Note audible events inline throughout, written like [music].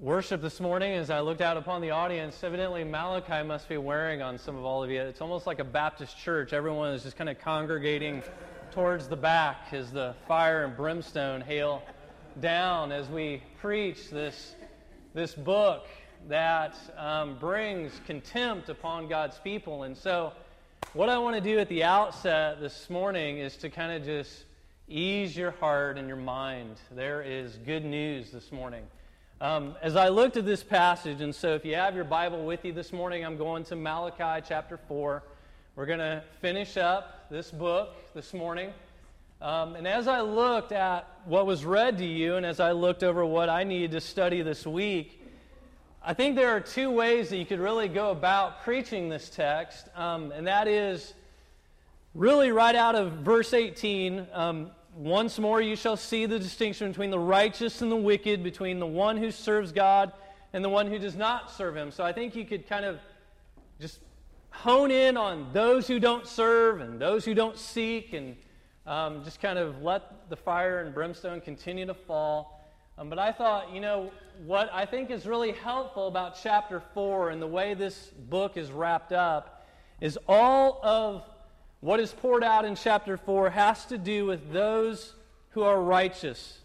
worship this morning, as I looked out upon the audience, evidently Malachi must be wearing on some of all of you. It's almost like a Baptist church. Everyone is just kind of congregating towards the back as the fire and brimstone hail down as we preach this, this book that um, brings contempt upon God's people. And so, what I want to do at the outset this morning is to kind of just ease your heart and your mind. There is good news this morning. Um, as I looked at this passage, and so if you have your Bible with you this morning, I'm going to Malachi chapter 4. We're going to finish up this book this morning. Um, and as I looked at what was read to you, and as I looked over what I needed to study this week, I think there are two ways that you could really go about preaching this text, um, and that is really right out of verse 18. Once more you shall see the distinction between the righteous and the wicked, between the one who serves God and the one who does not serve him. So I think you could kind of just hone in on those who don't serve and those who don't seek and um, just kind of let the fire and brimstone continue to fall. Um, but I thought, you know, what I think is really helpful about chapter 4 and the way this book is wrapped up is all of what is poured out in chapter 4 has to do with those who are righteous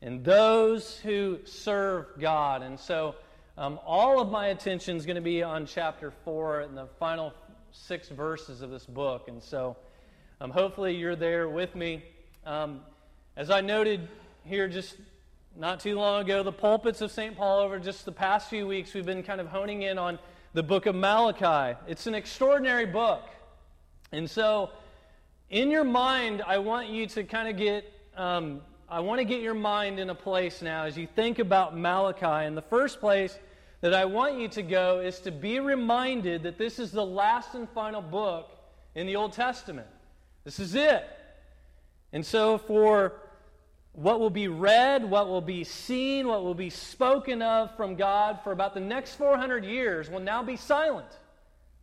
and those who serve God. And so um, all of my attention is going to be on chapter 4 and the final six verses of this book. And so um, hopefully you're there with me. Um, as I noted here just not too long ago, the pulpits of St. Paul over just the past few weeks, we've been kind of honing in on the book of Malachi. It's an extraordinary book. And so, in your mind, I want you to kind of get, um, I want to get your mind in a place now as you think about Malachi. And the first place that I want you to go is to be reminded that this is the last and final book in the Old Testament. This is it. And so, for what will be read, what will be seen, what will be spoken of from God for about the next 400 years will now be silent.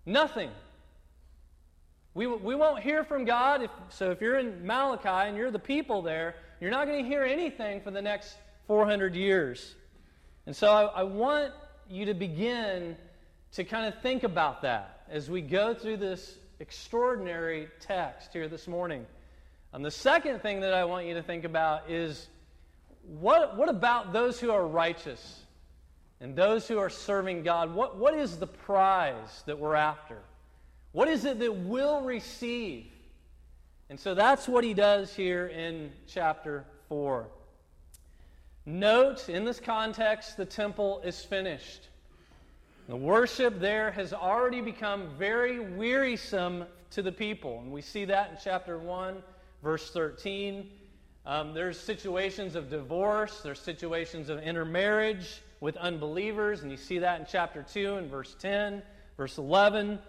Nothing. We, we won't hear from God. If, so if you're in Malachi and you're the people there, you're not going to hear anything for the next 400 years. And so I, I want you to begin to kind of think about that as we go through this extraordinary text here this morning. And the second thing that I want you to think about is what, what about those who are righteous and those who are serving God? What, what is the prize that we're after? What is it that we'll receive? And so that's what he does here in chapter 4. Note, in this context, the temple is finished. The worship there has already become very wearisome to the people. And we see that in chapter 1, verse 13. Um, there's situations of divorce, there's situations of intermarriage with unbelievers, and you see that in chapter 2 and verse 10, verse 11.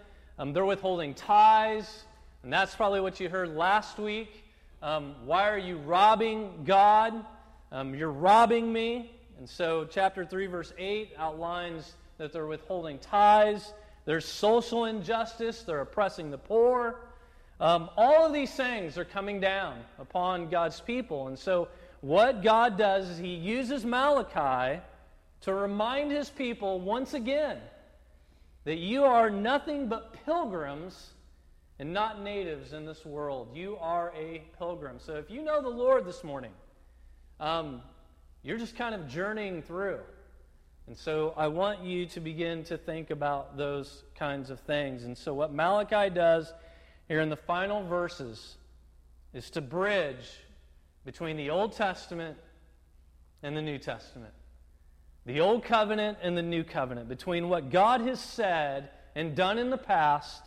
Um, they're withholding tithes, and that's probably what you heard last week. Um, why are you robbing God? Um, you're robbing me. And so, chapter 3, verse 8 outlines that they're withholding tithes. There's social injustice. They're oppressing the poor. Um, all of these things are coming down upon God's people. And so, what God does is He uses Malachi to remind His people once again that you are nothing but pilgrims and not natives in this world. You are a pilgrim. So if you know the Lord this morning, um, you're just kind of journeying through. And so I want you to begin to think about those kinds of things. And so what Malachi does here in the final verses is to bridge between the Old Testament and the New Testament the old covenant and the new covenant, between what God has said and done in the past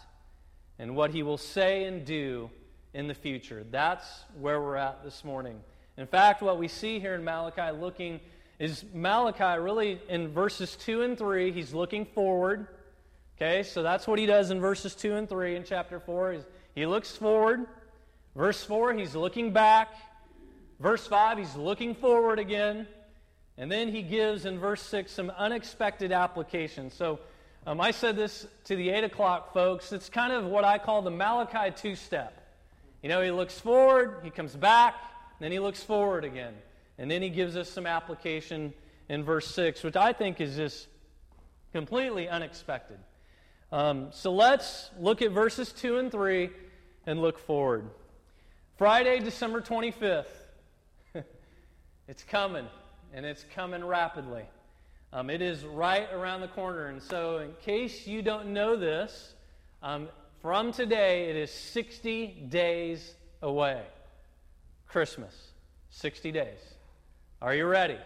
and what he will say and do in the future. That's where we're at this morning. In fact, what we see here in Malachi looking is Malachi really in verses 2 and 3, he's looking forward. Okay, so that's what he does in verses 2 and 3 in chapter 4. he looks forward. Verse 4, he's looking back. Verse 5, he's looking forward again. And then he gives in verse 6 some unexpected applications. So um, I said this to the 8 o'clock folks. It's kind of what I call the Malachi two step. You know, he looks forward, he comes back, then he looks forward again. And then he gives us some application in verse 6, which I think is just completely unexpected. Um, so let's look at verses 2 and 3 and look forward. Friday, December 25th. [laughs] it's coming, and it's coming rapidly. Um, it is right around the corner. And so, in case you don't know this, um, from today, it is 60 days away. Christmas. 60 days. Are you ready?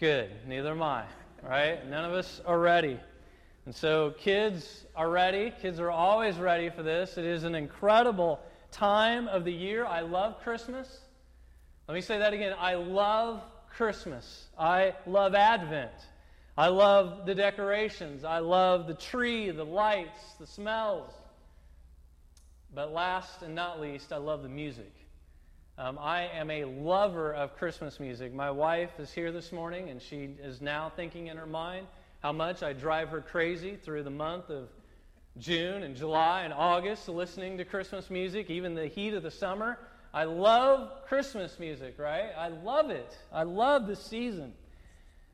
Good. Neither am I. Right? None of us are ready. And so, kids are ready. Kids are always ready for this. It is an incredible time of the year. I love Christmas. Let me say that again. I love Christmas. I love Advent. I love the decorations. I love the tree, the lights, the smells. But last and not least, I love the music. Um, I am a lover of Christmas music. My wife is here this morning, and she is now thinking in her mind how much I drive her crazy through the month of June and July and August listening to Christmas music, even the heat of the summer. I love Christmas music, right? I love it. I love the season.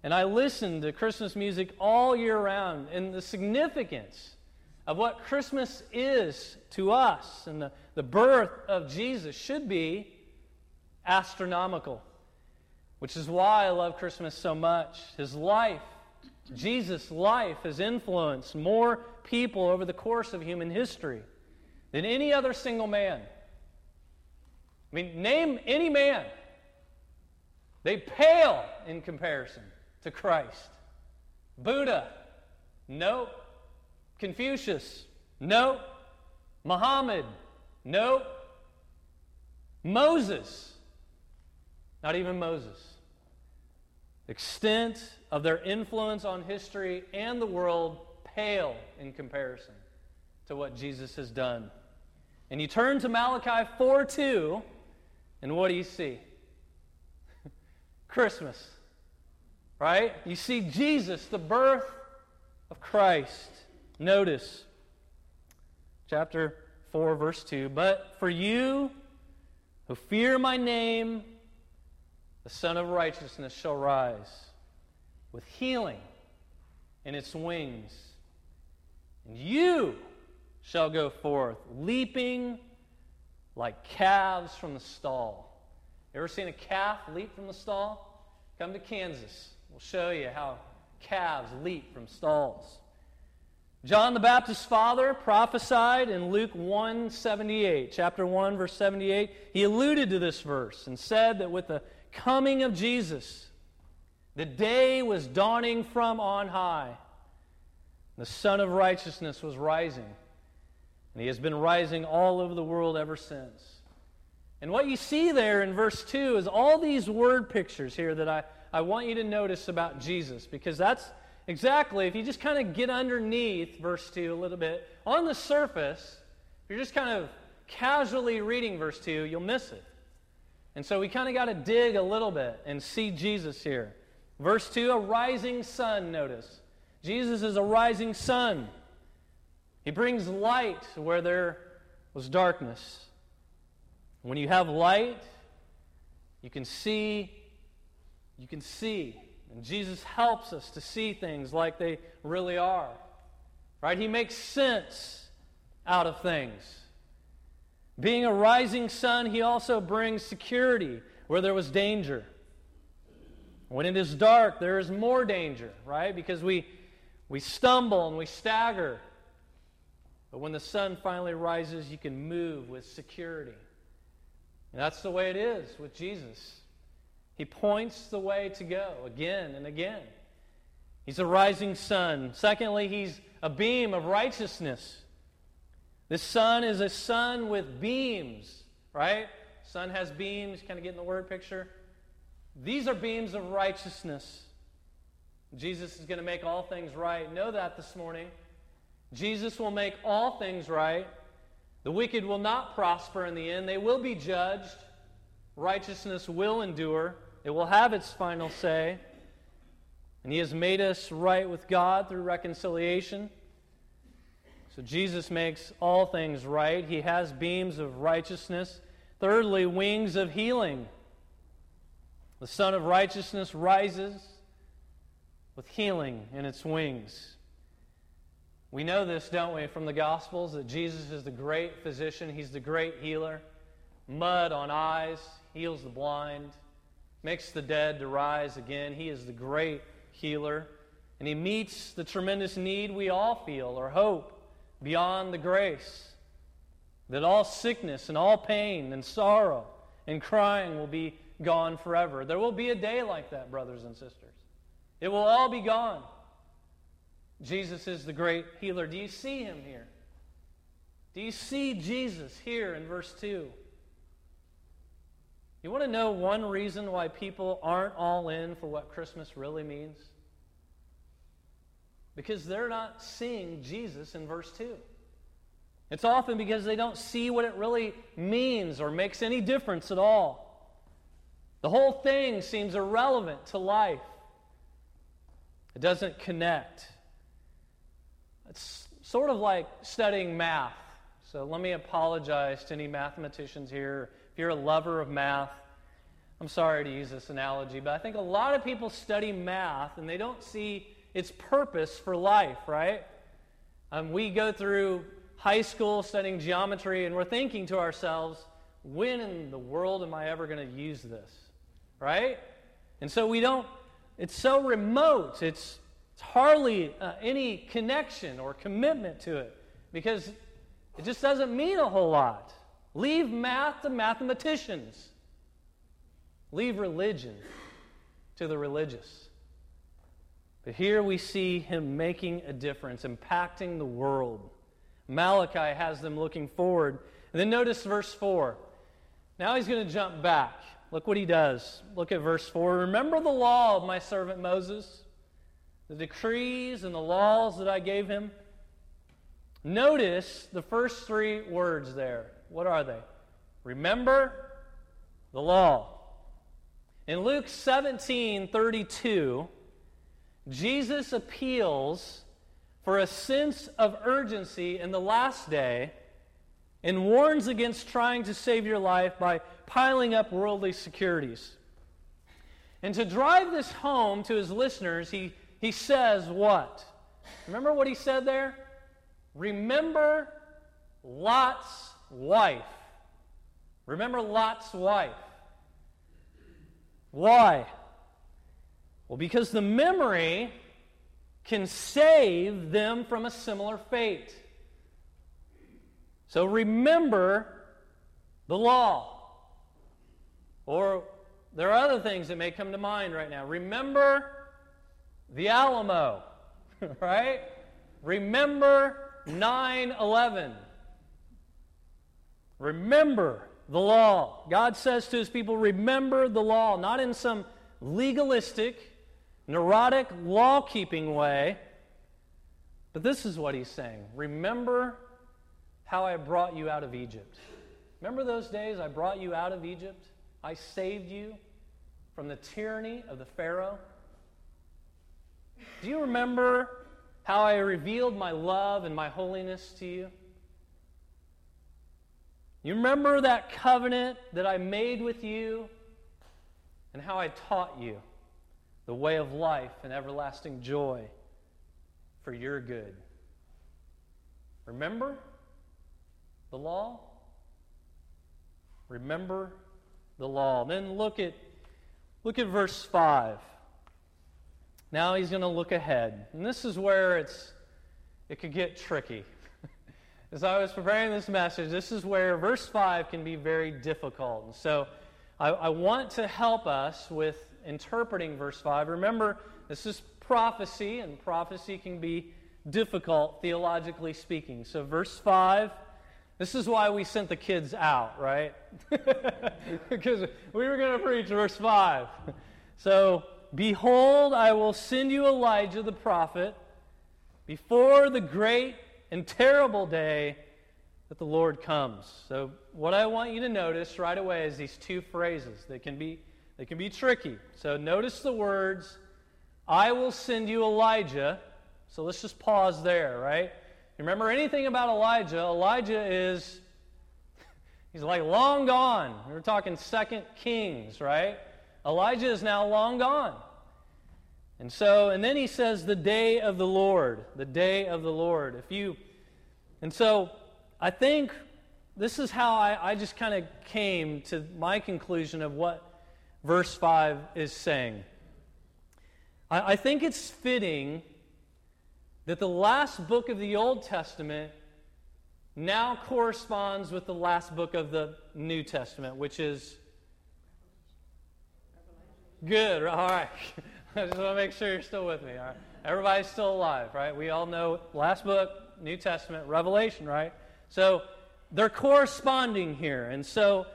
And I listen to Christmas music all year round. And the significance of what Christmas is to us and the, the birth of Jesus should be astronomical, which is why I love Christmas so much. His life, Jesus' life, has influenced more people over the course of human history than any other single man. I mean, name any man. They pale in comparison to Christ. Buddha, no. Confucius, no. Muhammad, no. Moses, not even Moses. Extent of their influence on history and the world pale in comparison to what Jesus has done. And you turn to Malachi 4 2 and what do you see? [laughs] Christmas. Right? You see Jesus, the birth of Christ. Notice chapter 4, verse 2. But for you who fear my name, the Sun of Righteousness shall rise with healing in its wings. And you shall go forth, leaping like calves from the stall. Ever seen a calf leap from the stall? Come to Kansas. We'll show you how calves leap from stalls. John the Baptist's father prophesied in Luke 178, chapter 1, verse 78. He alluded to this verse and said that with the coming of Jesus, the day was dawning from on high. The Sun of Righteousness was rising. And he has been rising all over the world ever since. And what you see there in verse 2 is all these word pictures here that I, I want you to notice about Jesus, because that's exactly, if you just kind of get underneath verse 2 a little bit, on the surface, if you're just kind of casually reading verse 2, you'll miss it. And so we kind of got to dig a little bit and see Jesus here. Verse 2, a rising sun, notice. Jesus is a rising sun. He brings light where there was darkness. When you have light, you can see, you can see. And Jesus helps us to see things like they really are. Right? He makes sense out of things. Being a rising sun, he also brings security where there was danger. When it is dark, there is more danger, right? Because we, we stumble and we stagger. But when the sun finally rises, you can move with security. And that's the way it is with Jesus. He points the way to go again and again. He's a rising sun. Secondly, he's a beam of righteousness. This sun is a sun with beams, right? Sun has beams, kind of getting the word picture. These are beams of righteousness. Jesus is going to make all things right. Know that this morning. Jesus will make all things right. The wicked will not prosper in the end. They will be judged. Righteousness will endure, it will have its final say. And He has made us right with God through reconciliation. So Jesus makes all things right. He has beams of righteousness. Thirdly, wings of healing. The Sun of Righteousness rises with healing in its wings. We know this, don't we, from the Gospels, that Jesus is the great physician, He's the great healer. Mud on eyes, heals the blind, makes the dead to rise again. He is the great healer. And He meets the tremendous need we all feel or hope beyond the grace that all sickness and all pain and sorrow and crying will be gone forever. There will be a day like that, brothers and sisters. It will all be gone. Jesus is the great healer. Do you see him here? Do you see Jesus here in verse 2? You want to know one reason why people aren't all in for what Christmas really means? Because they're not seeing Jesus in verse 2. It's often because they don't see what it really means or makes any difference at all. The whole thing seems irrelevant to life, it doesn't connect. It's sort of like studying math. So let me apologize to any mathematicians here. If you're a lover of math, I'm sorry to use this analogy, but I think a lot of people study math and they don't see its purpose for life, right? Um, we go through high school studying geometry and we're thinking to ourselves, when in the world am I ever going to use this? Right? And so we don't, it's so remote, it's, it's hardly uh, any connection or commitment to it because it just doesn't mean a whole lot. Leave math to mathematicians, leave religion to the religious. But here we see him making a difference, impacting the world. Malachi has them looking forward. And then notice verse 4. Now he's going to jump back. Look what he does. Look at verse 4. Remember the law of my servant Moses, the decrees and the laws that I gave him. Notice the first three words there. What are they? Remember the law. In Luke 17 32, Jesus appeals for a sense of urgency in the last day and warns against trying to save your life by piling up worldly securities. And to drive this home to his listeners, he, he says what? Remember what he said there? Remember Lot's wife. Remember Lot's wife. Why? Well, because the memory can save them from a similar fate. So remember the law. Or there are other things that may come to mind right now. Remember the Alamo, [laughs] right? Remember 9 11. Remember the law. God says to his people, remember the law, not in some legalistic, neurotic, law keeping way. But this is what he's saying Remember how I brought you out of Egypt. Remember those days I brought you out of Egypt? I saved you from the tyranny of the Pharaoh. Do you remember how I revealed my love and my holiness to you? You remember that covenant that I made with you and how I taught you? the way of life and everlasting joy for your good. Remember the law? Remember the law. Then look at look at verse 5. Now he's going to look ahead. And this is where it's it could get tricky. [laughs] As I was preparing this message, this is where verse 5 can be very difficult. And so I, I want to help us with interpreting verse 5. Remember, this is prophecy, and prophecy can be difficult theologically speaking. So, verse 5, this is why we sent the kids out, right? [laughs] because we were going to preach verse 5. So, behold, I will send you Elijah the prophet before the great and terrible day that the Lord comes. So, what I want you to notice right away is these two phrases. They can be they can be tricky. So notice the words, I will send you Elijah. So let's just pause there, right? Remember anything about Elijah? Elijah is, [laughs] he's like long gone. We are talking Second Kings, right? Elijah is now long gone. And so, and then he says, the day of the Lord, the day of the Lord. If you, and so I think this is how I, I just kind of came to my conclusion of what verse 5 is saying. I, I think it's fitting that the last book of the Old Testament now corresponds with the last book of the New Testament, which is good. All right. [laughs] I just want to make sure you're still with me. All right. Everybody's still alive, right? We all know last book, New Testament, Revelation, right? So they're corresponding here. And so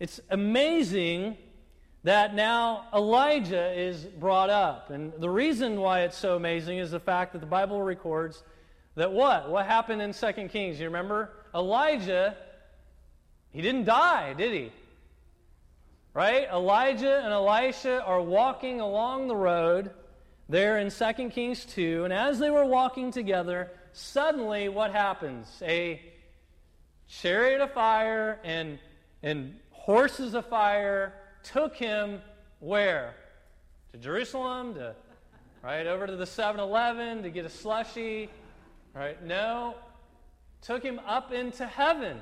it's amazing that now Elijah is brought up. And the reason why it's so amazing is the fact that the Bible records that what? What happened in 2 Kings? You remember? Elijah, he didn't die, did he? Right? Elijah and Elisha are walking along the road there in 2 Kings 2. And as they were walking together, suddenly what happens? A chariot of fire and, and horses of fire took him where? To Jerusalem, to right over to the 7-Eleven to get a slushy. Right? No. Took him up into heaven.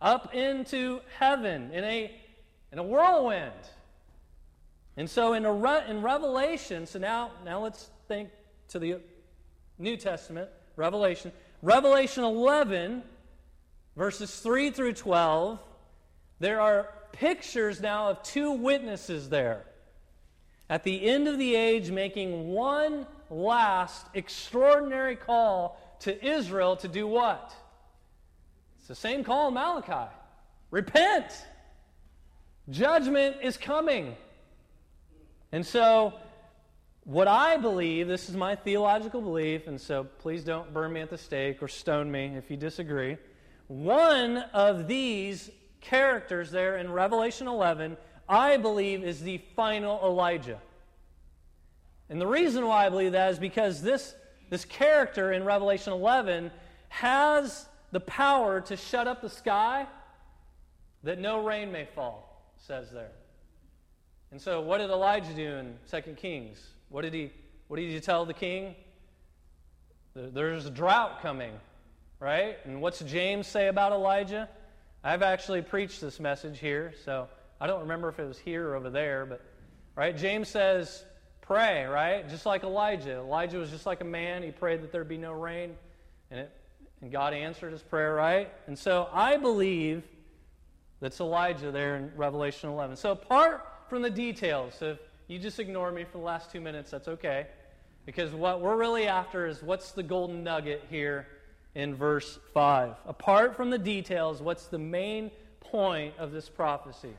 Up into heaven in a in a whirlwind. And so in, a in Revelation, so now, now let's think to the New Testament, Revelation. Revelation 11, verses 3 through 12, there are pictures now of two witnesses there. At the end of the age, making one last extraordinary call to Israel to do what? It's the same call in Malachi repent. Judgment is coming. And so, what I believe, this is my theological belief, and so please don't burn me at the stake or stone me if you disagree. One of these characters there in Revelation 11, I believe, is the final Elijah. And the reason why I believe that is because this, this character in Revelation 11 has the power to shut up the sky that no rain may fall, says there. And so, what did Elijah do in 2 Kings? What did he, what did he tell the king? There's a drought coming, right? And what's James say about Elijah? I've actually preached this message here, so I don't remember if it was here or over there, but right? James says, pray, right? Just like Elijah. Elijah was just like a man. He prayed that there be no rain, and, it, and God answered his prayer, right? And so I believe that's Elijah there in Revelation 11. So apart from the details, if you just ignore me for the last two minutes, that's okay. Because what we're really after is what's the golden nugget here in verse 5. Apart from the details, what's the main point of this prophecy?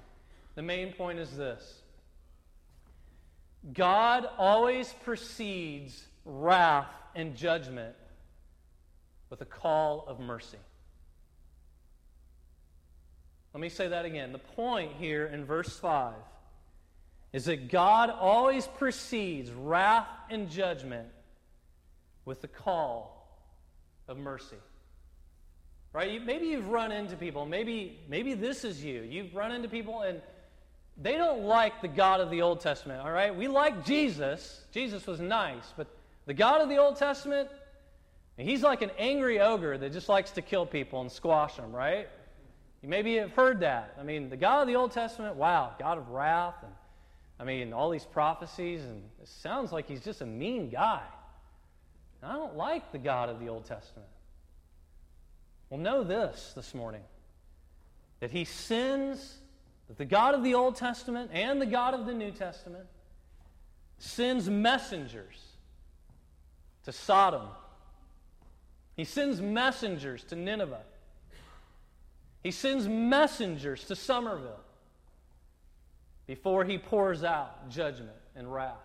The main point is this God always precedes wrath and judgment with a call of mercy. Let me say that again. The point here in verse 5 is that God always precedes wrath and judgment with the call of mercy. Right? Maybe you've run into people. Maybe, maybe this is you. You've run into people and they don't like the God of the Old Testament. All right? We like Jesus. Jesus was nice. But the God of the Old Testament, he's like an angry ogre that just likes to kill people and squash them, right? You maybe have heard that. I mean, the God of the Old Testament, wow, God of wrath. And I mean, all these prophecies. And it sounds like he's just a mean guy. I don't like the God of the Old Testament. Well, know this this morning that he sends, that the God of the Old Testament and the God of the New Testament sends messengers to Sodom. He sends messengers to Nineveh. He sends messengers to Somerville before he pours out judgment and wrath.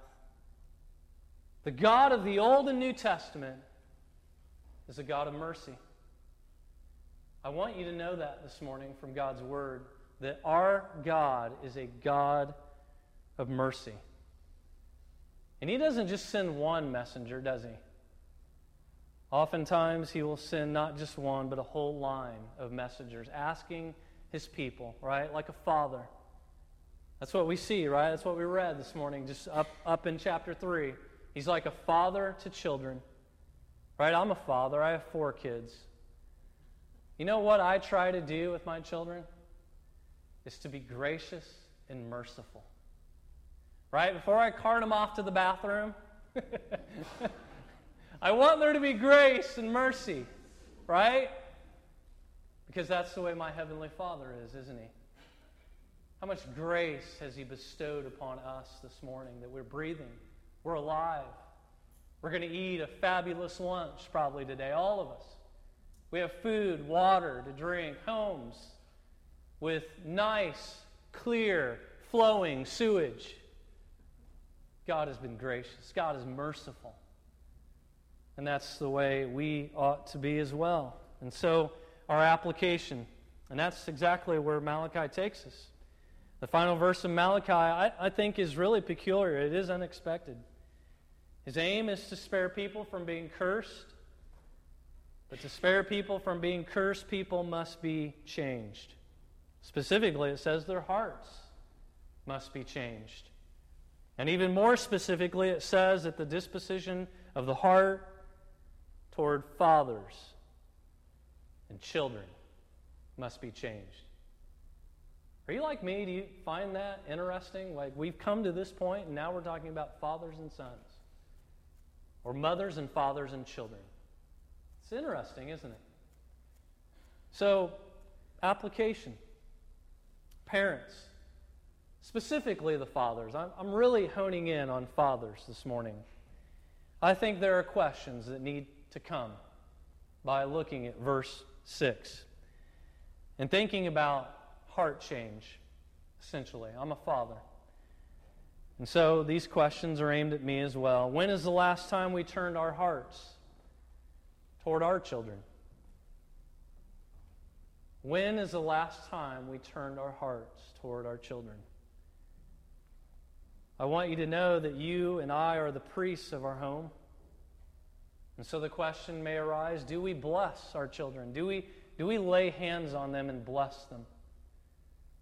The God of the Old and New Testament is a God of mercy. I want you to know that this morning from God's Word that our God is a God of mercy. And He doesn't just send one messenger, does He? Oftentimes, He will send not just one, but a whole line of messengers asking His people, right? Like a father, That's what we see, right? That's what we read this morning, just up, up in chapter 3. He's like a father to children, right? I'm a father, I have four kids. You know what I try to do with my children? Is to be gracious and merciful. Right? Before I cart them off to the bathroom, [laughs] I want there to be grace and mercy, right? Because that's the way my Heavenly Father is, isn't He? How much grace has He bestowed upon us this morning that we're breathing, we're alive. We're going to eat a fabulous lunch probably today, all of us. We have food, water to drink, homes with nice, clear, flowing sewage. God has been gracious, God is merciful. And that's the way we ought to be as well. And so, our application, and that's exactly where Malachi takes us. The final verse of Malachi, I, I think, is really peculiar. It is unexpected. His aim is to spare people from being cursed, but to spare people from being cursed, people must be changed. Specifically, it says their hearts must be changed. And even more specifically, it says that the disposition of the heart toward fathers and children must be changed. Are you like me? Do you find that interesting? Like, we've come to this point, and now we're talking about fathers and sons, or mothers and fathers and children. It's interesting, isn't it? So, application. Parents, specifically the fathers. I'm, I'm really honing in on fathers this morning. I think there are questions that need to come by looking at verse 6 and thinking about heart change, essentially. I'm a father. And so these questions are aimed at me as well. When is the last time we turned our hearts toward our children? When is the last time we turned our hearts toward our children? I want you to know that you and I are the priests of our home. And so the question may arise do we bless our children? Do we, do we lay hands on them and bless them?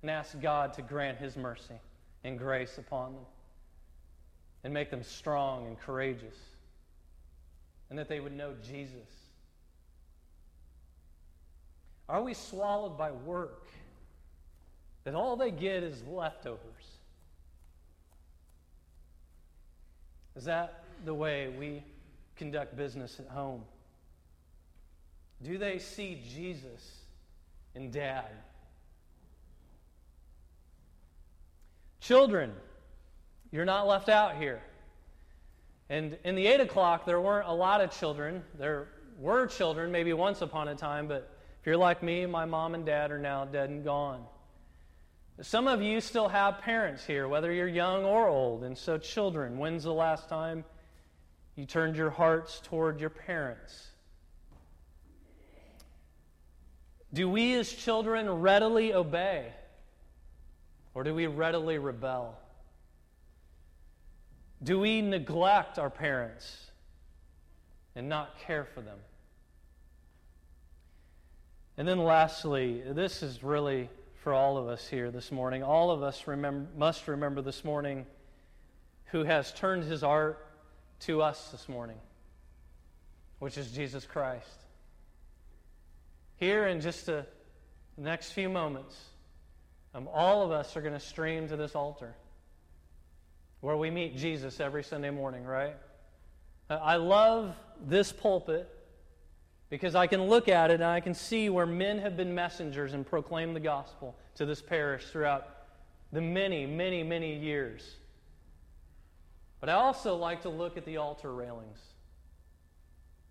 and ask God to grant His mercy and grace upon them and make them strong and courageous and that they would know Jesus. Are we swallowed by work that all they get is leftovers? Is that the way we conduct business at home? Do they see Jesus in dad? Children, you're not left out here. And in the 8 o'clock, there weren't a lot of children. There were children, maybe once upon a time, but if you're like me, my mom and dad are now dead and gone. Some of you still have parents here, whether you're young or old. And so, children, when's the last time you turned your hearts toward your parents? Do we as children readily obey? Or do we readily rebel? Do we neglect our parents and not care for them? And then, lastly, this is really for all of us here this morning. All of us remember, must remember this morning who has turned his heart to us this morning, which is Jesus Christ. Here in just the next few moments, um, all of us are going to stream to this altar where we meet Jesus every Sunday morning, right? I love this pulpit because I can look at it and I can see where men have been messengers and proclaimed the gospel to this parish throughout the many, many, many years. But I also like to look at the altar railings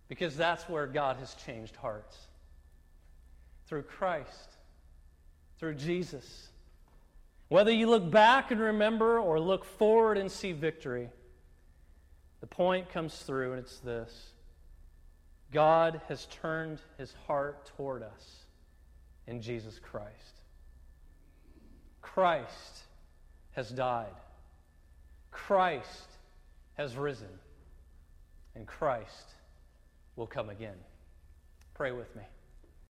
because that's where God has changed hearts. Through Christ, through Jesus. Whether you look back and remember or look forward and see victory, the point comes through, and it's this God has turned his heart toward us in Jesus Christ. Christ has died, Christ has risen, and Christ will come again. Pray with me.